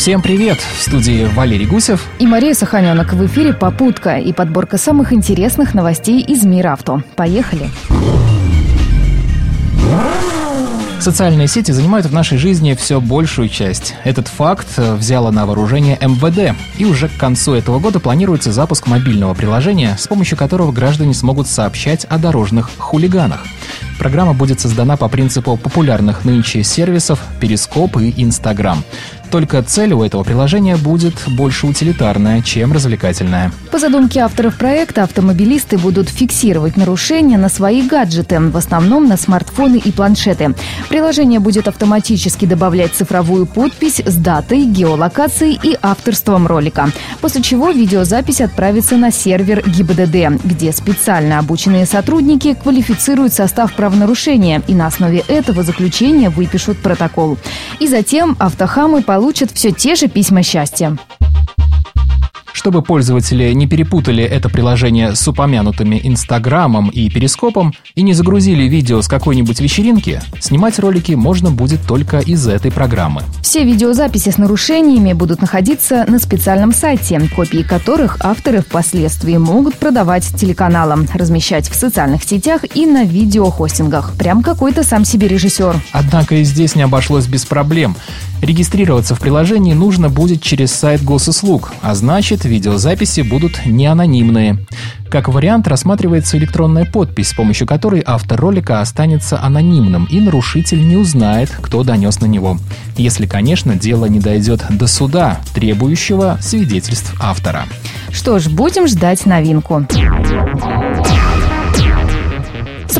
Всем привет! В студии Валерий Гусев и Мария Саханенок. В эфире «Попутка» и подборка самых интересных новостей из мира авто. Поехали! Социальные сети занимают в нашей жизни все большую часть. Этот факт э, взяло на вооружение МВД, и уже к концу этого года планируется запуск мобильного приложения, с помощью которого граждане смогут сообщать о дорожных хулиганах. Программа будет создана по принципу популярных нынче сервисов Перископ и Инстаграм. Только цель у этого приложения будет больше утилитарная, чем развлекательная. По задумке авторов проекта, автомобилисты будут фиксировать нарушения на свои гаджеты, в основном на смартфоны и планшеты. Приложение будет автоматически добавлять цифровую подпись с датой, геолокацией и авторством ролика. После чего видеозапись отправится на сервер ГИБДД, где специально обученные сотрудники квалифицируют состав правонарушения и на основе этого заключения выпишут протокол. И затем автохамы получат получат все те же письма счастья. Чтобы пользователи не перепутали это приложение с упомянутыми Инстаграмом и Перископом и не загрузили видео с какой-нибудь вечеринки, снимать ролики можно будет только из этой программы. Все видеозаписи с нарушениями будут находиться на специальном сайте, копии которых авторы впоследствии могут продавать телеканалам, размещать в социальных сетях и на видеохостингах. Прям какой-то сам себе режиссер. Однако и здесь не обошлось без проблем. Регистрироваться в приложении нужно будет через сайт госуслуг, а значит, видеозаписи будут не анонимные. Как вариант рассматривается электронная подпись, с помощью которой автор ролика останется анонимным и нарушитель не узнает, кто донес на него. Если, конечно, дело не дойдет до суда, требующего свидетельств автора. Что ж, будем ждать новинку.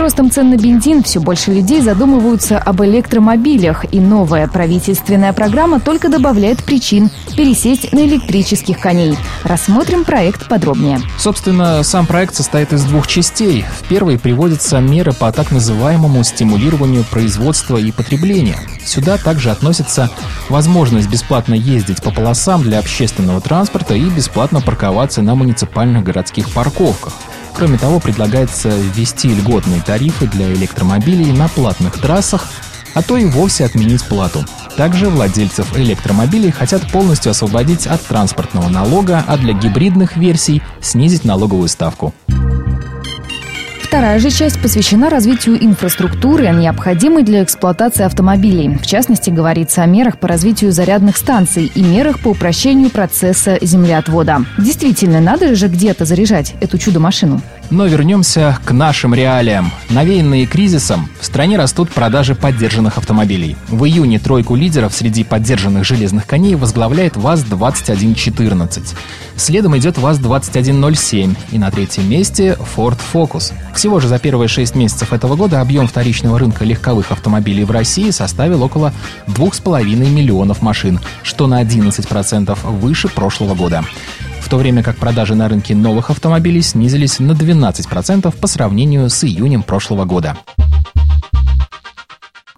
Ростом цен на бензин все больше людей задумываются об электромобилях, и новая правительственная программа только добавляет причин пересесть на электрических коней. Рассмотрим проект подробнее. Собственно, сам проект состоит из двух частей. В первой приводятся меры по так называемому стимулированию производства и потребления. Сюда также относится возможность бесплатно ездить по полосам для общественного транспорта и бесплатно парковаться на муниципальных городских парковках. Кроме того, предлагается ввести льготные тарифы для электромобилей на платных трассах, а то и вовсе отменить плату. Также владельцев электромобилей хотят полностью освободить от транспортного налога, а для гибридных версий снизить налоговую ставку. Вторая же часть посвящена развитию инфраструктуры, необходимой для эксплуатации автомобилей. В частности, говорится о мерах по развитию зарядных станций и мерах по упрощению процесса землеотвода. Действительно, надо же где-то заряжать эту чудо-машину. Но вернемся к нашим реалиям. Навеянные кризисом, в стране растут продажи поддержанных автомобилей. В июне тройку лидеров среди поддержанных железных коней возглавляет ВАЗ-2114. Следом идет ВАЗ-2107 и на третьем месте Ford Focus. Всего же за первые шесть месяцев этого года объем вторичного рынка легковых автомобилей в России составил около 2,5 миллионов машин, что на 11% выше прошлого года в то время как продажи на рынке новых автомобилей снизились на 12% по сравнению с июнем прошлого года.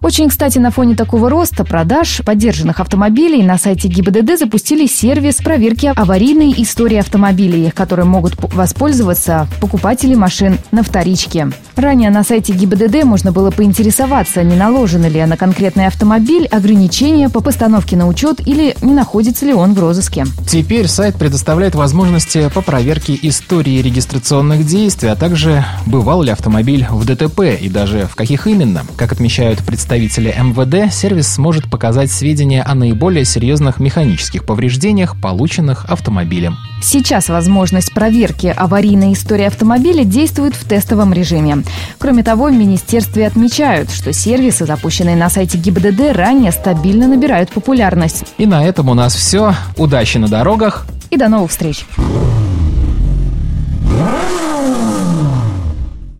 Очень, кстати, на фоне такого роста продаж поддержанных автомобилей на сайте ГИБДД запустили сервис проверки аварийной истории автомобилей, которым могут воспользоваться покупатели машин на вторичке. Ранее на сайте ГИБДД можно было поинтересоваться, не наложены ли на конкретный автомобиль ограничения по постановке на учет или не находится ли он в розыске. Теперь сайт предоставляет возможности по проверке истории регистрационных действий, а также бывал ли автомобиль в ДТП и даже в каких именно. Как отмечают представители представителя МВД, сервис сможет показать сведения о наиболее серьезных механических повреждениях, полученных автомобилем. Сейчас возможность проверки аварийной истории автомобиля действует в тестовом режиме. Кроме того, в министерстве отмечают, что сервисы, запущенные на сайте ГИБДД, ранее стабильно набирают популярность. И на этом у нас все. Удачи на дорогах. И до новых встреч.